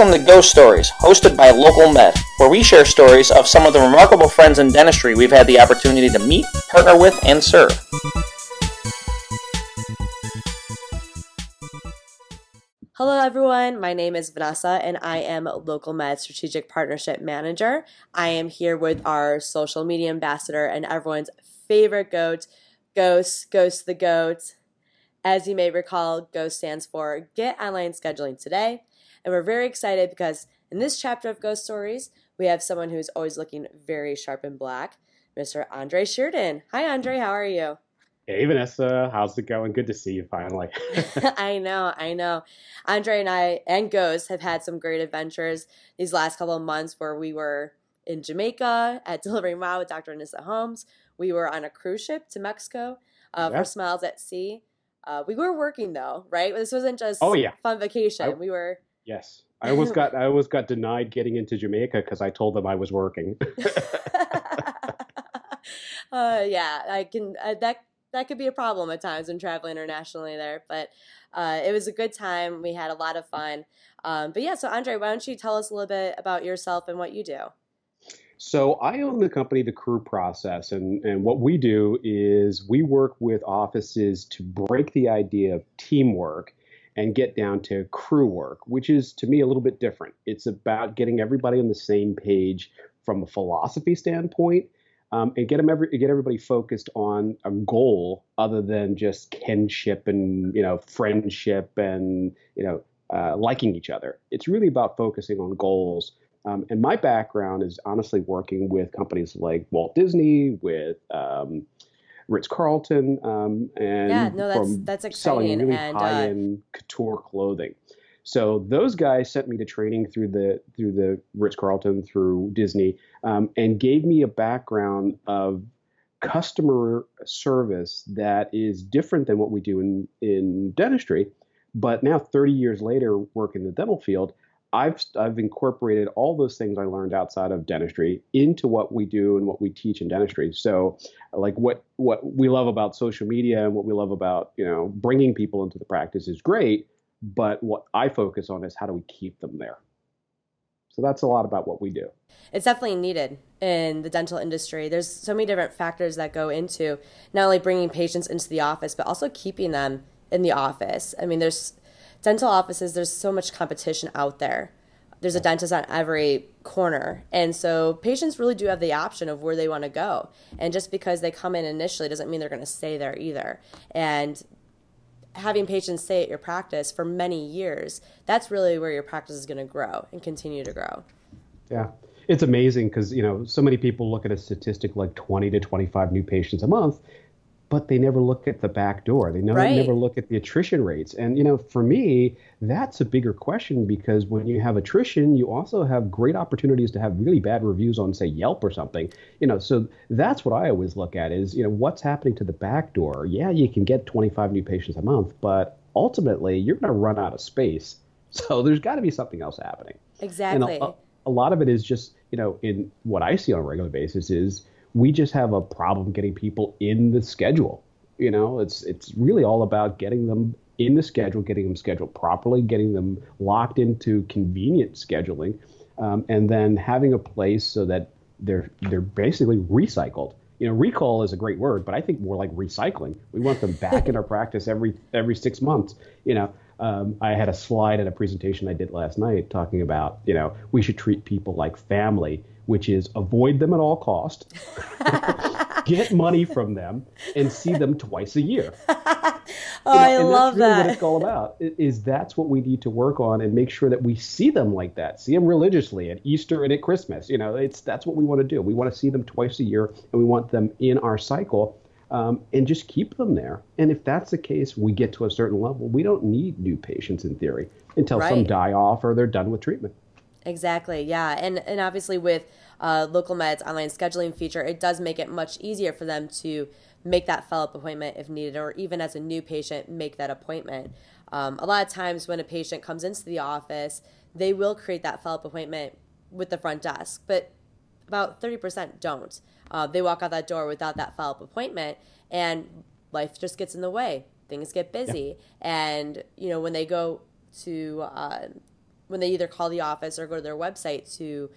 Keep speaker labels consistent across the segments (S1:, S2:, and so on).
S1: Welcome to Ghost Stories, hosted by Local Med, where we share stories of some of the remarkable friends in dentistry we've had the opportunity to meet, partner with, and serve.
S2: Hello, everyone. My name is Vanessa, and I am Local Med Strategic Partnership Manager. I am here with our social media ambassador and everyone's favorite goat, Ghost, Ghost the Goat. As you may recall, GHOST stands for Get Online Scheduling Today. And we're very excited because in this chapter of Ghost Stories, we have someone who's always looking very sharp and black, Mr. Andre Shirdan. Hi, Andre. How are you?
S3: Hey, Vanessa. How's it going? Good to see you finally.
S2: I know. I know. Andre and I and Ghost have had some great adventures these last couple of months where we were in Jamaica at Delivering Wow with Dr. Anissa Holmes. We were on a cruise ship to Mexico uh, for Smiles at Sea. Uh, we were working though, right? This wasn't just
S3: oh yeah
S2: fun vacation. I, we were
S3: Yes, I almost got I almost got denied getting into Jamaica because I told them I was working.
S2: uh, yeah, I can uh, that that could be a problem at times when traveling internationally there, but uh, it was a good time. We had a lot of fun. Um, but yeah, so Andre, why don't you tell us a little bit about yourself and what you do?
S3: So I own the company, The Crew Process, and, and what we do is we work with offices to break the idea of teamwork and get down to crew work, which is to me a little bit different. It's about getting everybody on the same page from a philosophy standpoint, um, and get them every get everybody focused on a goal other than just kinship and you know friendship and you know uh, liking each other. It's really about focusing on goals. Um, and my background is honestly working with companies like Walt Disney, with um, Ritz Carlton, um, and
S2: yeah, no, that's that's exciting.
S3: selling really
S2: and,
S3: high end uh, couture clothing. So those guys sent me to training through the through the Ritz Carlton, through Disney, um, and gave me a background of customer service that is different than what we do in in dentistry. But now, 30 years later, work in the dental field, I've I've incorporated all those things I learned outside of dentistry into what we do and what we teach in dentistry. So, like what what we love about social media and what we love about you know bringing people into the practice is great, but what I focus on is how do we keep them there. So that's a lot about what we do.
S2: It's definitely needed in the dental industry. There's so many different factors that go into not only bringing patients into the office, but also keeping them in the office. I mean, there's dental offices, there's so much competition out there. There's a dentist on every corner. And so patients really do have the option of where they want to go. And just because they come in initially doesn't mean they're going to stay there either. And having patients stay at your practice for many years, that's really where your practice is going to grow and continue to grow.
S3: Yeah. It's amazing because, you know, so many people look at a statistic like 20 to 25 new patients a month but they never look at the back door. They never, right. never look at the attrition rates. And, you know, for me, that's a bigger question because when you have attrition, you also have great opportunities to have really bad reviews on, say, Yelp or something. You know, so that's what I always look at is, you know, what's happening to the back door? Yeah, you can get 25 new patients a month, but ultimately you're going to run out of space. So there's got to be something else happening.
S2: Exactly.
S3: A, a lot of it is just, you know, in what I see on a regular basis is, we just have a problem getting people in the schedule. You know, it's it's really all about getting them in the schedule, getting them scheduled properly, getting them locked into convenient scheduling, um, and then having a place so that they're they're basically recycled. You know, recall is a great word, but I think more like recycling. We want them back in our practice every every six months. You know, um, I had a slide at a presentation I did last night talking about you know we should treat people like family which is avoid them at all cost, get money from them, and see them twice a year.
S2: oh, you know, I love
S3: really
S2: that.
S3: What it's all about is that's what we need to work on and make sure that we see them like that. See them religiously at Easter and at Christmas. You know, it's that's what we want to do. We want to see them twice a year, and we want them in our cycle. Um, and just keep them there. And if that's the case, we get to a certain level. We don't need new patients in theory until right. some die off or they're done with treatment.
S2: Exactly. Yeah, and and obviously with uh, Local Med's online scheduling feature, it does make it much easier for them to make that follow-up appointment if needed, or even as a new patient, make that appointment. Um, a lot of times when a patient comes into the office, they will create that follow-up appointment with the front desk, but about 30% don't. Uh, they walk out that door without that follow-up appointment, and life just gets in the way. Things get busy, yeah. and you know when they go to uh, when they either call the office or go to their website to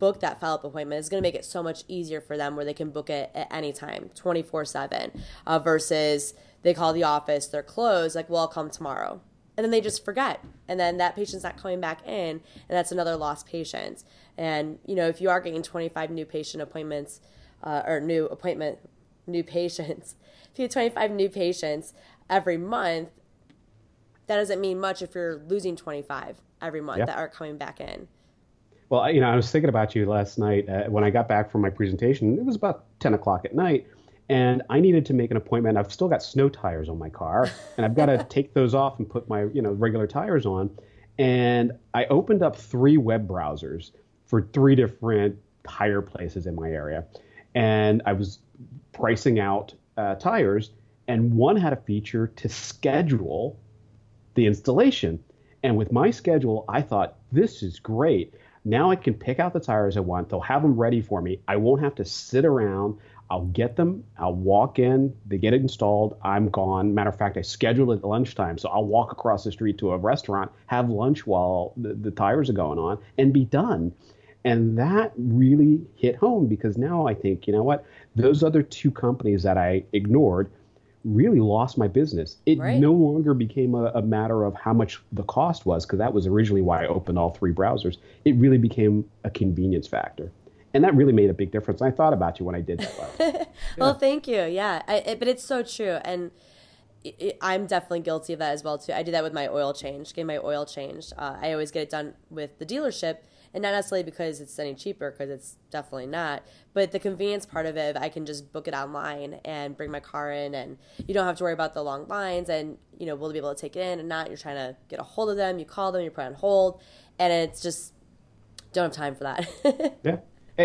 S2: book that follow up appointment is going to make it so much easier for them where they can book it at any time 24 uh, 7 versus they call the office they're closed like well i'll come tomorrow. And then they just forget. And then that patient's not coming back in and that's another lost patient. And you know if you are getting 25 new patient appointments uh, or new appointment new patients if you have 25 new patients every month that doesn't mean much if you're losing 25 every month that are coming back in
S3: well, you know, I was thinking about you last night uh, when I got back from my presentation. It was about 10 o'clock at night, and I needed to make an appointment. I've still got snow tires on my car, and I've got to take those off and put my, you know, regular tires on. And I opened up three web browsers for three different tire places in my area, and I was pricing out uh, tires, and one had a feature to schedule the installation. And with my schedule, I thought this is great now I can pick out the tires I want. They'll have them ready for me. I won't have to sit around. I'll get them. I'll walk in. They get it installed. I'm gone. Matter of fact, I schedule it at lunchtime. So I'll walk across the street to a restaurant, have lunch while the, the tires are going on, and be done. And that really hit home because now I think, you know what? Those other two companies that I ignored really lost my business. It right. no longer became a, a, matter of how much the cost was, because that was originally why I opened all three browsers. It really became a convenience factor. And that really made a big difference. I thought about you when I did that.
S2: well, thank you. Yeah. I, it, but it's so true. And it, it, I'm definitely guilty of that as well, too. I do that with my oil change, getting my oil changed. Uh, I always get it done with the dealership and not necessarily because it's any cheaper because it's definitely not but the convenience part of it i can just book it online and bring my car in and you don't have to worry about the long lines and you know we'll be able to take it in and not you're trying to get a hold of them you call them you put on hold and it's just don't have time for that.
S3: Yeah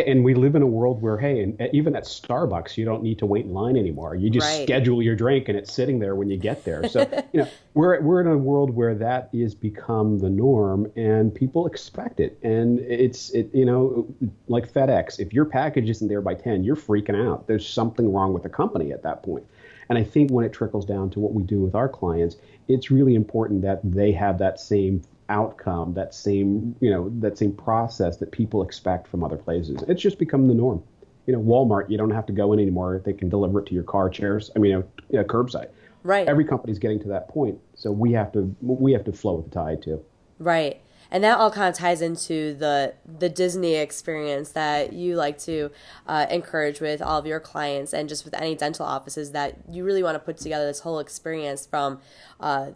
S3: and we live in a world where hey and even at starbucks you don't need to wait in line anymore. You just right. schedule your drink and it's sitting there when you get there. So you know we're, we're in a world where that is become the norm and people expect it. And it's it you know like fedex if your package isn't there by 10 you're freaking out. There's something wrong with the company at that point. And i think when it trickles down to what we do with our clients it's really important that they have that same outcome, that same you know that same process that people expect from other places. It's just become the norm. You know, Walmart, you don't have to go in anymore. They can deliver it to your car chairs. I mean, you know, you know, curbside.
S2: Right.
S3: Every company's getting to that point, so we have to we have to flow with the tide too.
S2: Right. And that all kind of ties into the the Disney experience that you like to uh, encourage with all of your clients, and just with any dental offices that you really want to put together this whole experience from uh,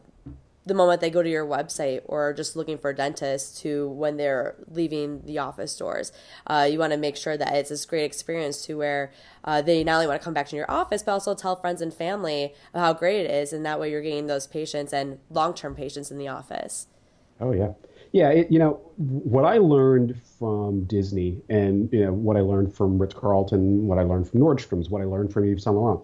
S2: the moment they go to your website or just looking for a dentist to when they're leaving the office doors. Uh, you want to make sure that it's this great experience to where uh, they not only want to come back to your office, but also tell friends and family how great it is. And that way you're getting those patients and long term patients in the office.
S3: Oh, yeah. Yeah, it, you know what I learned from Disney, and you know what I learned from Ritz Carlton, what I learned from Nordstrom's, what I learned from Yves Saint Laurent.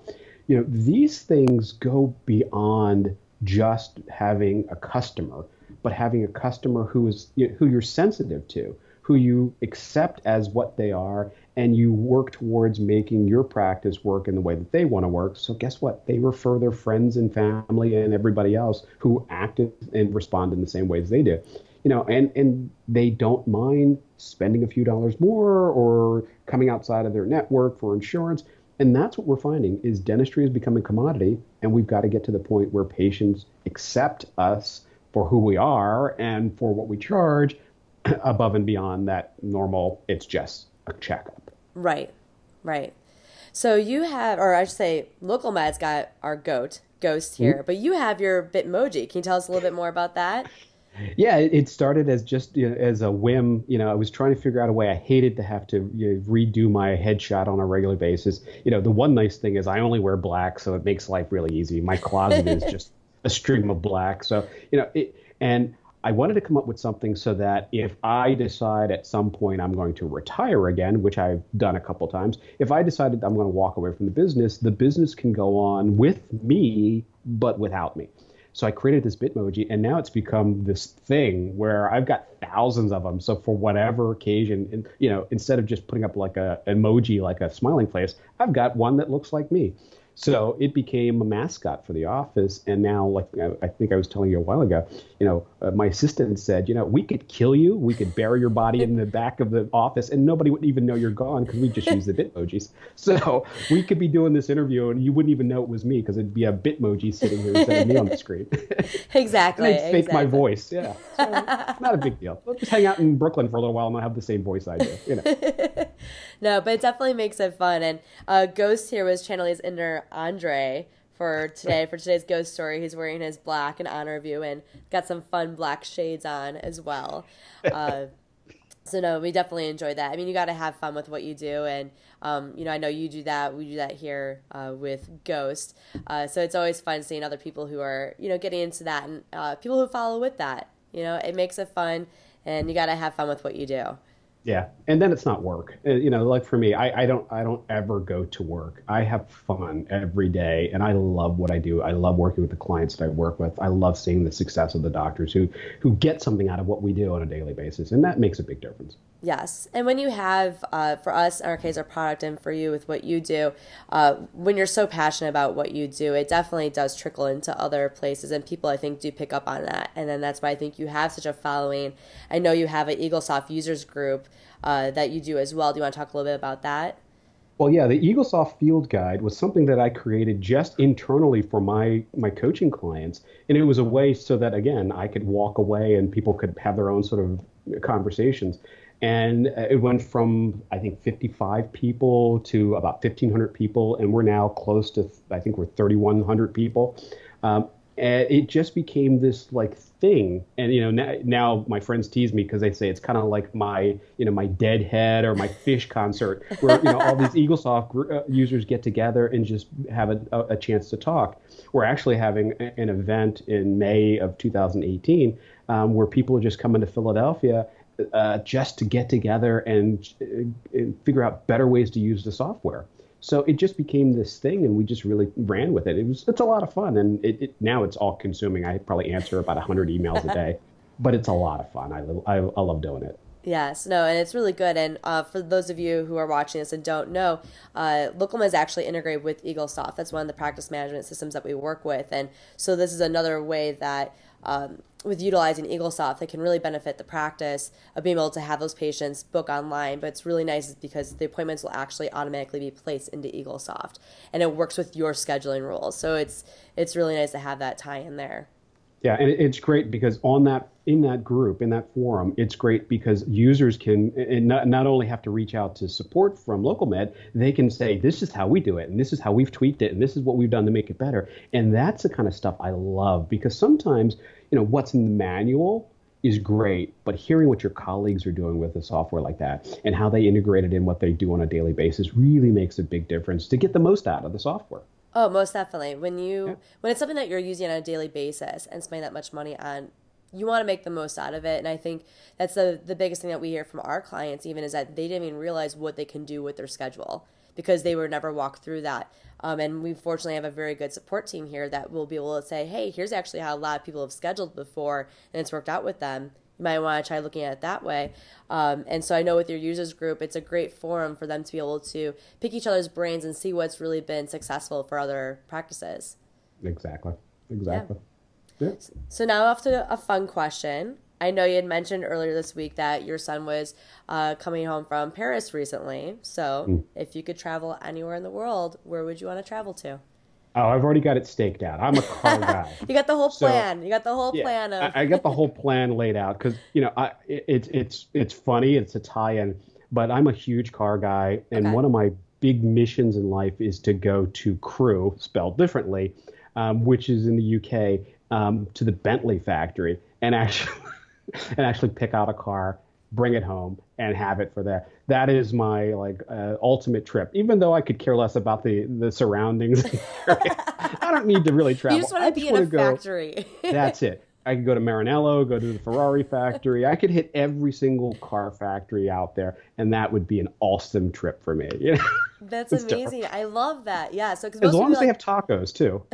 S3: You know, these things go beyond just having a customer, but having a customer who is you know, who you're sensitive to, who you accept as what they are, and you work towards making your practice work in the way that they want to work. So guess what? They refer their friends and family and everybody else who act and respond in the same ways they do. You know, and and they don't mind spending a few dollars more or coming outside of their network for insurance and that's what we're finding is dentistry is becoming a commodity and we've got to get to the point where patients accept us for who we are and for what we charge above and beyond that normal it's just a checkup.
S2: Right right. So you have or i should say LocalMed's got our goat ghost here mm-hmm. but you have your bitmoji. Can you tell us a little bit more about that
S3: yeah, it started as just you know, as a whim. You know, I was trying to figure out a way. I hated to have to you know, redo my headshot on a regular basis. You know, the one nice thing is I only wear black, so it makes life really easy. My closet is just a stream of black. So you know, it, and I wanted to come up with something so that if I decide at some point I'm going to retire again, which I've done a couple times, if I decided I'm going to walk away from the business, the business can go on with me, but without me. So I created this Bitmoji, and now it's become this thing where I've got thousands of them. So for whatever occasion, and, you know, instead of just putting up like a emoji like a smiling face, I've got one that looks like me. So it became a mascot for the office. And now, like I think I was telling you a while ago, you know, uh, my assistant said, you know, we could kill you, we could bury your body in the back of the office, and nobody would even know you're gone because we just use the Bitmojis. So we could be doing this interview and you wouldn't even know it was me because it'd be a Bitmoji sitting here instead of me on the screen.
S2: exactly.
S3: and I'd fake
S2: exactly.
S3: my voice. Yeah. So, not a big deal. Let's just hang out in Brooklyn for a little while and I'll have the same voice I do. You know.
S2: no, but it definitely makes it fun. And uh, Ghost here was channeling his inner Andre for today for today's ghost story. He's wearing his black in honor of you and got some fun black shades on as well. Uh, so no, we definitely enjoy that. I mean, you got to have fun with what you do, and um, you know, I know you do that. We do that here uh, with Ghost. Uh, so it's always fun seeing other people who are you know getting into that and uh, people who follow with that. You know, it makes it fun, and you got to have fun with what you do.
S3: Yeah, and then it's not work. Uh, you know, like for me, I, I don't I don't ever go to work. I have fun every day, and I love what I do. I love working with the clients that I work with. I love seeing the success of the doctors who who get something out of what we do on a daily basis, and that makes a big difference.
S2: Yes, and when you have, uh, for us, in our case, our product, and for you with what you do, uh, when you're so passionate about what you do, it definitely does trickle into other places, and people I think do pick up on that, and then that's why I think you have such a following. I know you have an EagleSoft users group uh, that you do as well. Do you want to talk a little bit about that?
S3: Well, yeah, the EagleSoft Field Guide was something that I created just internally for my my coaching clients, and it was a way so that again I could walk away and people could have their own sort of conversations. And it went from I think 55 people to about 1,500 people, and we're now close to I think we're 3,100 people. Um, and it just became this like thing. And you know now, now my friends tease me because they say it's kind of like my you know my deadhead or my Phish concert where you know all these eaglesoft uh, users get together and just have a, a, chance to talk. We're actually having an event in may of 2018 um, where people are just coming to philadelphia uh, just to get together and, uh, and figure out better ways to use the software so it just became this thing, and we just really ran with it. It was it's a lot of fun, and it, it now it's all consuming. I probably answer about hundred emails a day, but it's a lot of fun. I, I, I love doing it.
S2: Yes, no, and it's really good. And uh, for those of you who are watching this and don't know, uh, LocalMed is actually integrated with EagleSoft. That's one of the practice management systems that we work with, and so this is another way that um, with utilizing EagleSoft that can really benefit the practice of being able to have those patients book online. But it's really nice because the appointments will actually automatically be placed into EagleSoft, and it works with your scheduling rules. So it's it's really nice to have that tie in there.
S3: Yeah, and it's great because on that in that group in that forum, it's great because users can not, not only have to reach out to support from LocalMed, they can say this is how we do it, and this is how we've tweaked it, and this is what we've done to make it better. And that's the kind of stuff I love because sometimes you know what's in the manual is great, but hearing what your colleagues are doing with a software like that and how they integrate it in what they do on a daily basis really makes a big difference to get the most out of the software.
S2: Oh, most definitely. When you yeah. when it's something that you're using on a daily basis and spending that much money on, you want to make the most out of it. And I think that's the the biggest thing that we hear from our clients even is that they didn't even realize what they can do with their schedule because they were never walked through that. Um, and we fortunately have a very good support team here that will be able to say, hey, here's actually how a lot of people have scheduled before and it's worked out with them. You might want to try looking at it that way. Um, and so I know with your users group, it's a great forum for them to be able to pick each other's brains and see what's really been successful for other practices.
S3: Exactly. Exactly. Yeah.
S2: yeah. So now off to a fun question. I know you had mentioned earlier this week that your son was uh, coming home from Paris recently. So, mm. if you could travel anywhere in the world, where would you want to travel to?
S3: Oh, I've already got it staked out. I'm a car guy.
S2: you got the whole plan. So, you got the whole
S3: yeah,
S2: plan of.
S3: I, I got the whole plan laid out because you know I, it, it's it's it's funny. It's a tie-in, but I'm a huge car guy, and okay. one of my big missions in life is to go to Crewe, spelled differently, um, which is in the UK, um, to the Bentley factory, and actually and actually pick out a car, bring it home, and have it for that. That is my like uh, ultimate trip. Even though I could care less about the the surroundings, I don't need to really travel.
S2: You just want to be in a
S3: go,
S2: factory.
S3: that's it. I could go to Maranello, go to the Ferrari factory. I could hit every single car factory out there, and that would be an awesome trip for me. You know?
S2: That's amazing. I love that. Yeah. So
S3: as long as they have tacos too.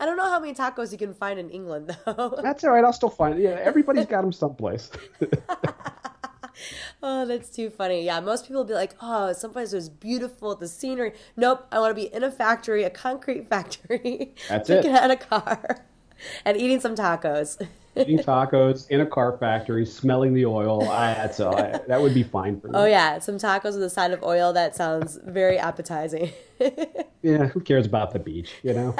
S2: I don't know how many tacos you can find in England though.
S3: That's all right. I'll still find. Yeah, everybody's got them someplace.
S2: oh, that's too funny. Yeah, most people will be like, oh, someplace was beautiful, the scenery. Nope, I want to be in a factory, a concrete factory.
S3: That's it.
S2: out a car and eating some tacos.
S3: Eating tacos in a car factory, smelling the oil. I, that's I, that would be fine for me.
S2: Oh yeah, some tacos with a side of oil. That sounds very appetizing.
S3: Yeah, who cares about the beach? You know.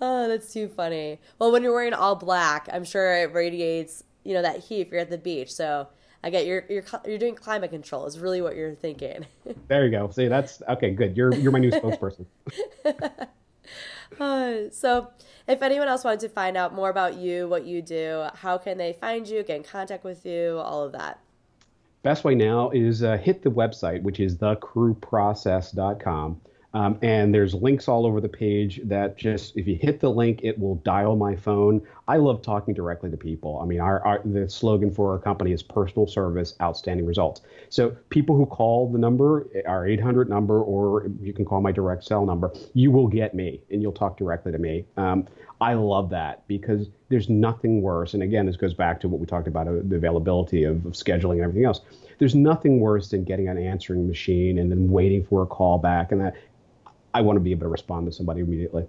S2: Oh, that's too funny. Well, when you're wearing all black, I'm sure it radiates, you know, that heat if you're at the beach. So I get you're you're you're doing climate control is really what you're thinking.
S3: there you go. See, that's okay. Good. You're you're my new spokesperson.
S2: Uh, so, if anyone else wanted to find out more about you, what you do, how can they find you, get in contact with you, all of that?
S3: Best way now is uh, hit the website, which is thecrewprocess.com. Um, and there's links all over the page that just, if you hit the link, it will dial my phone. I love talking directly to people. I mean, our, our the slogan for our company is personal service, outstanding results. So people who call the number, our 800 number, or you can call my direct cell number, you will get me and you'll talk directly to me. Um, I love that because there's nothing worse. And again, this goes back to what we talked about uh, the availability of, of scheduling and everything else. There's nothing worse than getting an answering machine and then waiting for a call back. And that I want to be able to respond to somebody immediately.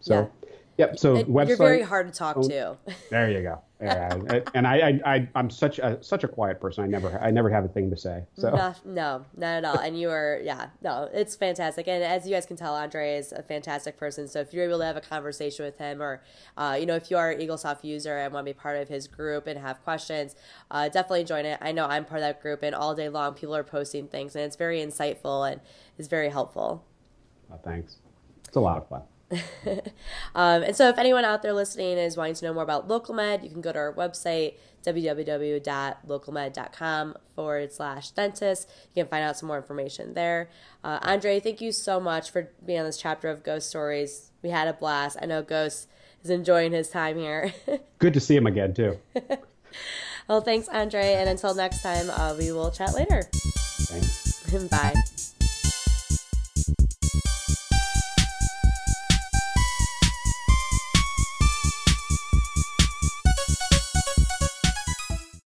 S3: So,
S2: Yeah.
S3: yep. So
S2: And
S3: website.
S2: You're very hard to talk
S3: Oh.
S2: to.
S3: There you go. Yeah, and I, I, I, I'm such a such a quiet person. I never, I never have a thing to say. So
S2: No, no, not at all. And you are, yeah, no, it's fantastic. And as you guys can tell, Andre is a fantastic person. So if you're able to have a conversation with him, or uh, you know, if you are an EagleSoft user and want to be part of his group and have questions, uh, definitely join it. I know I'm part of that group, and all day long people are posting things, and it's very insightful and is very helpful.
S3: Uh, thanks. It's a lot of fun.
S2: Um, and so, if anyone out there listening is wanting to know more about LocalMed, you can go to our website, www.localmed.com forward slash dentist. You can find out some more information there. Uh, Andre, thank you so much for being on this chapter of Ghost Stories. We had a blast. I know Ghost is enjoying his time here.
S3: Good to see him again too.
S2: well, thanks, Andre. And until next time, uh, we will chat later.
S3: Thanks.
S2: Bye.